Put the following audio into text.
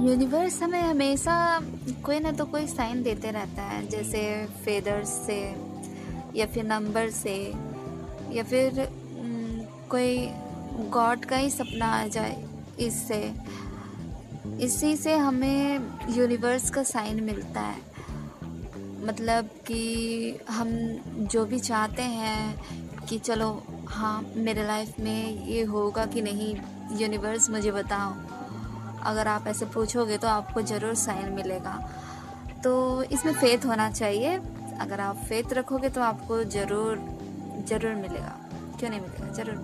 Universe हमें हमेशा कोई ना तो कोई साइन देते रहता है, जैसे फेदर्स से या फिर नंबर से या फिर कोई गॉड का ही सपना आ जाए इससे। इसी से हमें यूनिवर्स का साइन मिलता है। मतलब कि हम जो भी चाहते हैं कि चलो हाँ मेरे लाइफ में ये होगा कि नहीं यूनिवर्स मुझे बताओ। अगर आप ऐसे पूछोगे तो आपको ज़रूर साइन मिलेगा। तो इसमें फेथ होना चाहिए। अगर आप फेथ रखोगे तो आपको ज़रूर ज़रूर मिलेगा। क्यों नहीं मिलेगा? ज़रूर